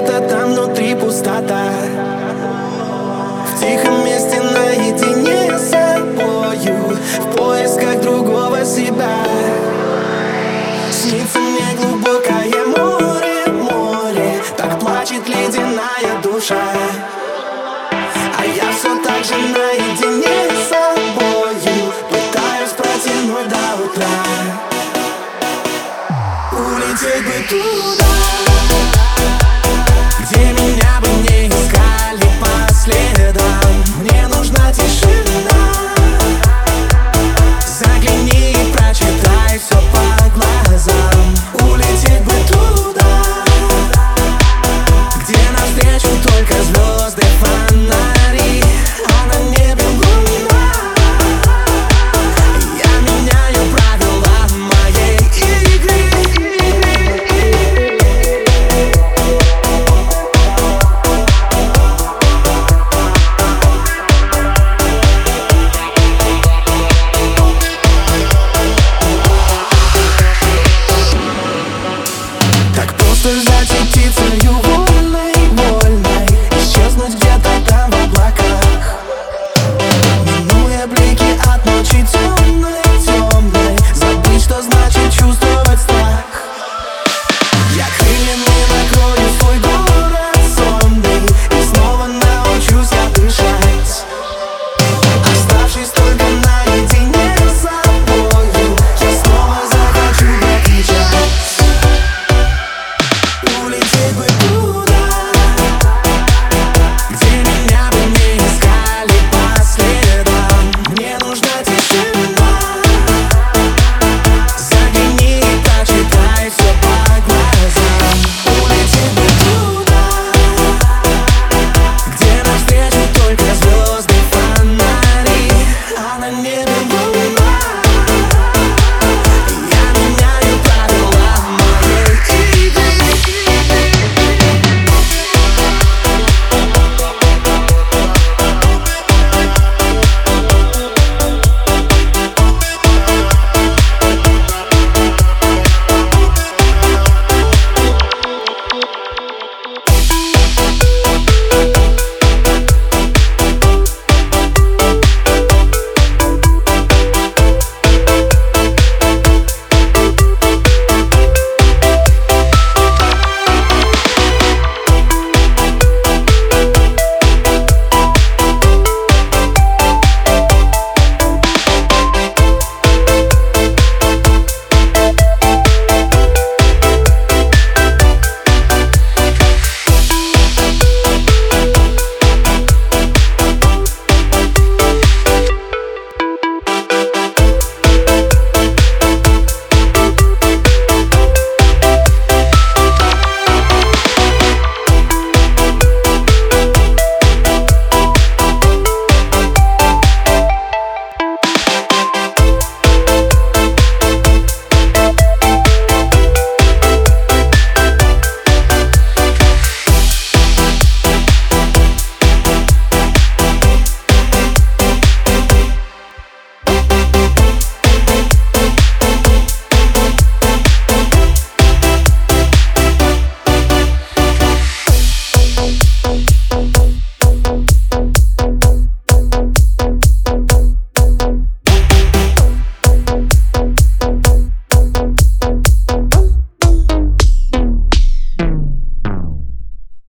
Где-то там внутри пустота. В тихом месте наедине с собою В поисках другого себя. Снится мне глубокое море, море Так плачет ледяная душа. А я все так же наедине с собою Пытаюсь протянуть до утра. Улететь бы туда Где меня бы не искали